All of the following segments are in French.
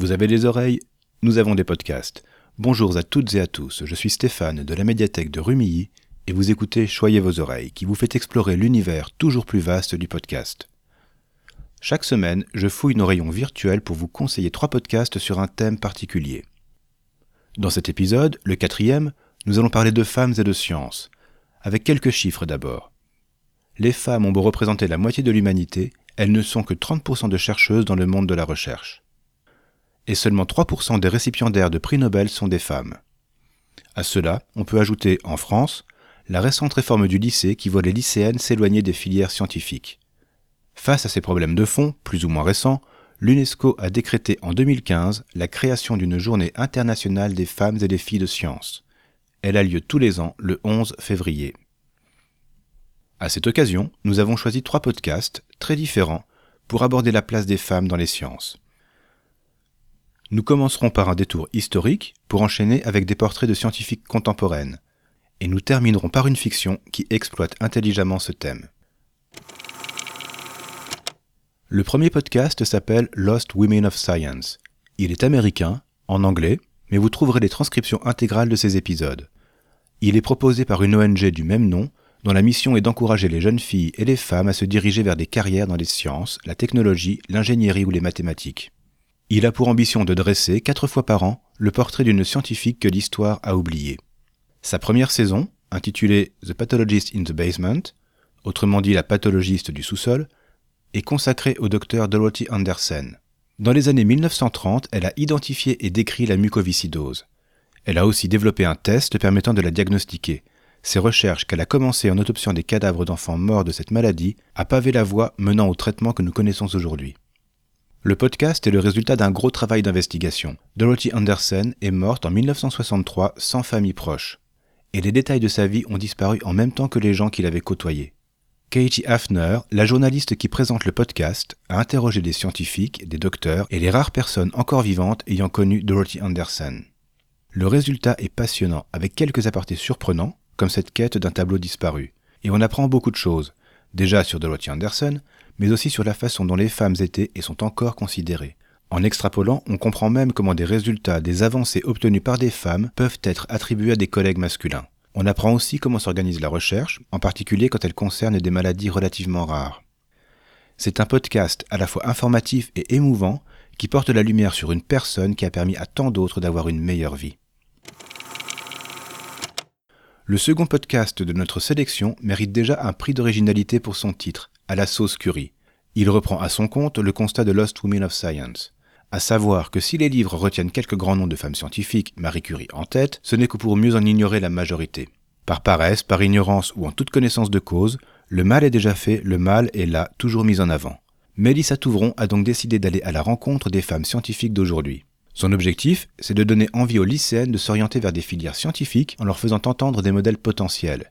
Vous avez des oreilles Nous avons des podcasts. Bonjour à toutes et à tous, je suis Stéphane de la médiathèque de Rumilly et vous écoutez Choyez vos oreilles qui vous fait explorer l'univers toujours plus vaste du podcast. Chaque semaine, je fouille nos rayons virtuels pour vous conseiller trois podcasts sur un thème particulier. Dans cet épisode, le quatrième, nous allons parler de femmes et de science, avec quelques chiffres d'abord. Les femmes ont beau représenter la moitié de l'humanité, elles ne sont que 30% de chercheuses dans le monde de la recherche. Et seulement 3% des récipiendaires de prix Nobel sont des femmes. À cela, on peut ajouter, en France, la récente réforme du lycée qui voit les lycéennes s'éloigner des filières scientifiques. Face à ces problèmes de fond, plus ou moins récents, l'UNESCO a décrété en 2015 la création d'une journée internationale des femmes et des filles de sciences. Elle a lieu tous les ans le 11 février. À cette occasion, nous avons choisi trois podcasts très différents pour aborder la place des femmes dans les sciences. Nous commencerons par un détour historique pour enchaîner avec des portraits de scientifiques contemporaines, et nous terminerons par une fiction qui exploite intelligemment ce thème. Le premier podcast s'appelle Lost Women of Science. Il est américain, en anglais, mais vous trouverez les transcriptions intégrales de ces épisodes. Il est proposé par une ONG du même nom dont la mission est d'encourager les jeunes filles et les femmes à se diriger vers des carrières dans les sciences, la technologie, l'ingénierie ou les mathématiques. Il a pour ambition de dresser, quatre fois par an, le portrait d'une scientifique que l'histoire a oubliée. Sa première saison, intitulée The Pathologist in the Basement, autrement dit la pathologiste du sous-sol, est consacrée au docteur Dorothy Anderson. Dans les années 1930, elle a identifié et décrit la mucoviscidose. Elle a aussi développé un test permettant de la diagnostiquer, ces recherches qu'elle a commencées en autopsiant des cadavres d'enfants morts de cette maladie a pavé la voie menant au traitement que nous connaissons aujourd'hui. Le podcast est le résultat d'un gros travail d'investigation. Dorothy Anderson est morte en 1963 sans famille proche, et les détails de sa vie ont disparu en même temps que les gens qui l'avaient côtoyée. Katie Hafner, la journaliste qui présente le podcast, a interrogé des scientifiques, des docteurs et les rares personnes encore vivantes ayant connu Dorothy Anderson. Le résultat est passionnant, avec quelques apartés surprenants, comme cette quête d'un tableau disparu. Et on apprend beaucoup de choses, déjà sur Dorothy Anderson, mais aussi sur la façon dont les femmes étaient et sont encore considérées. En extrapolant, on comprend même comment des résultats, des avancées obtenues par des femmes peuvent être attribués à des collègues masculins. On apprend aussi comment s'organise la recherche, en particulier quand elle concerne des maladies relativement rares. C'est un podcast à la fois informatif et émouvant qui porte la lumière sur une personne qui a permis à tant d'autres d'avoir une meilleure vie. Le second podcast de notre sélection mérite déjà un prix d'originalité pour son titre, à la sauce Curie. Il reprend à son compte le constat de Lost Women of Science, à savoir que si les livres retiennent quelques grands noms de femmes scientifiques, Marie Curie en tête, ce n'est que pour mieux en ignorer la majorité. Par paresse, par ignorance ou en toute connaissance de cause, le mal est déjà fait, le mal est là, toujours mis en avant. Mélissa Touvron a donc décidé d'aller à la rencontre des femmes scientifiques d'aujourd'hui. Son objectif, c'est de donner envie aux lycéennes de s'orienter vers des filières scientifiques en leur faisant entendre des modèles potentiels.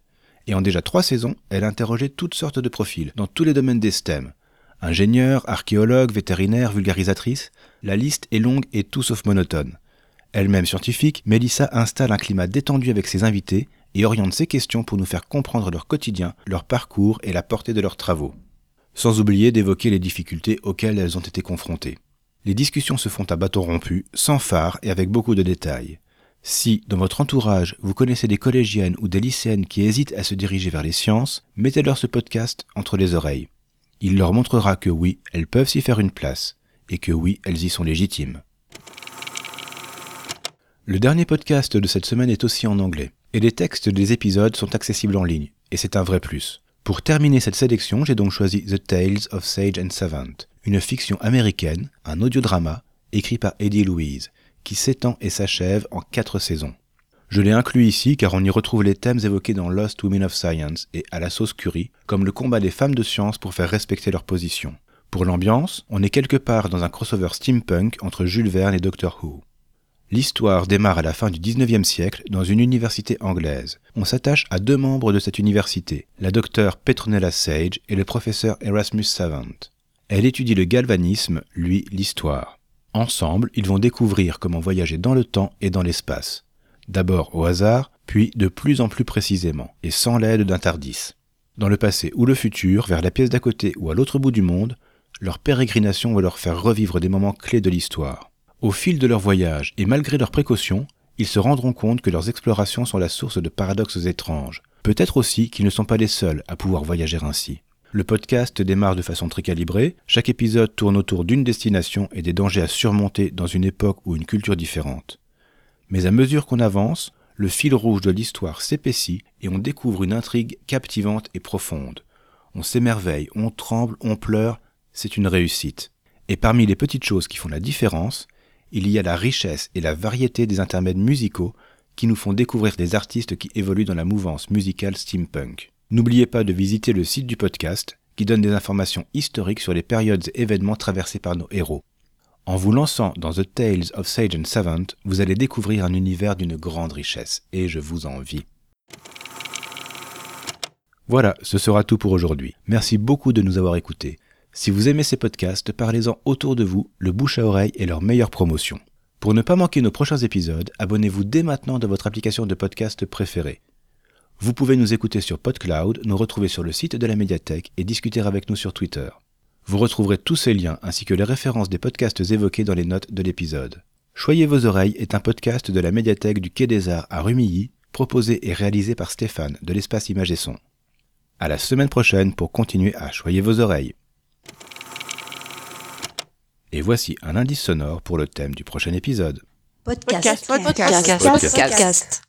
Et en déjà trois saisons, elle a interrogé toutes sortes de profils, dans tous les domaines des STEM. Ingénieur, archéologue, vétérinaire, vulgarisatrice, la liste est longue et tout sauf monotone. Elle-même scientifique, Mélissa installe un climat détendu avec ses invités et oriente ses questions pour nous faire comprendre leur quotidien, leur parcours et la portée de leurs travaux. Sans oublier d'évoquer les difficultés auxquelles elles ont été confrontées. Les discussions se font à bâton rompu, sans phare et avec beaucoup de détails. Si, dans votre entourage, vous connaissez des collégiennes ou des lycéennes qui hésitent à se diriger vers les sciences, mettez-leur ce podcast entre les oreilles. Il leur montrera que oui, elles peuvent s'y faire une place, et que oui, elles y sont légitimes. Le dernier podcast de cette semaine est aussi en anglais, et les textes des épisodes sont accessibles en ligne, et c'est un vrai plus. Pour terminer cette sélection, j'ai donc choisi The Tales of Sage and Savant, une fiction américaine, un audiodrama, écrit par Eddie Louise, qui s'étend et s'achève en quatre saisons. Je l'ai inclus ici car on y retrouve les thèmes évoqués dans Lost Women of Science et à la sauce Curie, comme le combat des femmes de science pour faire respecter leur position. Pour l'ambiance, on est quelque part dans un crossover steampunk entre Jules Verne et Doctor Who. L'histoire démarre à la fin du 19e siècle dans une université anglaise. On s'attache à deux membres de cette université, la docteure Petronella Sage et le professeur Erasmus Savant. Elle étudie le galvanisme, lui l'histoire. Ensemble, ils vont découvrir comment voyager dans le temps et dans l'espace. D'abord au hasard, puis de plus en plus précisément, et sans l'aide d'un Tardis. Dans le passé ou le futur, vers la pièce d'à côté ou à l'autre bout du monde, leur pérégrination va leur faire revivre des moments clés de l'histoire. Au fil de leur voyage et malgré leurs précautions, ils se rendront compte que leurs explorations sont la source de paradoxes étranges. Peut-être aussi qu'ils ne sont pas les seuls à pouvoir voyager ainsi. Le podcast démarre de façon très calibrée, chaque épisode tourne autour d'une destination et des dangers à surmonter dans une époque ou une culture différente. Mais à mesure qu'on avance, le fil rouge de l'histoire s'épaissit et on découvre une intrigue captivante et profonde. On s'émerveille, on tremble, on pleure, c'est une réussite. Et parmi les petites choses qui font la différence, il y a la richesse et la variété des intermèdes musicaux qui nous font découvrir des artistes qui évoluent dans la mouvance musicale steampunk. N'oubliez pas de visiter le site du podcast qui donne des informations historiques sur les périodes et événements traversés par nos héros. En vous lançant dans The Tales of Sage and Savant, vous allez découvrir un univers d'une grande richesse, et je vous envie. Voilà, ce sera tout pour aujourd'hui. Merci beaucoup de nous avoir écoutés. Si vous aimez ces podcasts, parlez-en autour de vous, le bouche à oreille est leur meilleure promotion. Pour ne pas manquer nos prochains épisodes, abonnez-vous dès maintenant dans votre application de podcast préférée. Vous pouvez nous écouter sur PodCloud, nous retrouver sur le site de la médiathèque et discuter avec nous sur Twitter. Vous retrouverez tous ces liens ainsi que les références des podcasts évoqués dans les notes de l'épisode. Choyez vos oreilles est un podcast de la médiathèque du Quai des Arts à Rumilly, proposé et réalisé par Stéphane de l'espace Image et Son. À la semaine prochaine pour continuer à choyer vos oreilles. Et voici un indice sonore pour le thème du prochain épisode. Podcast. Podcast. Podcast. Podcast.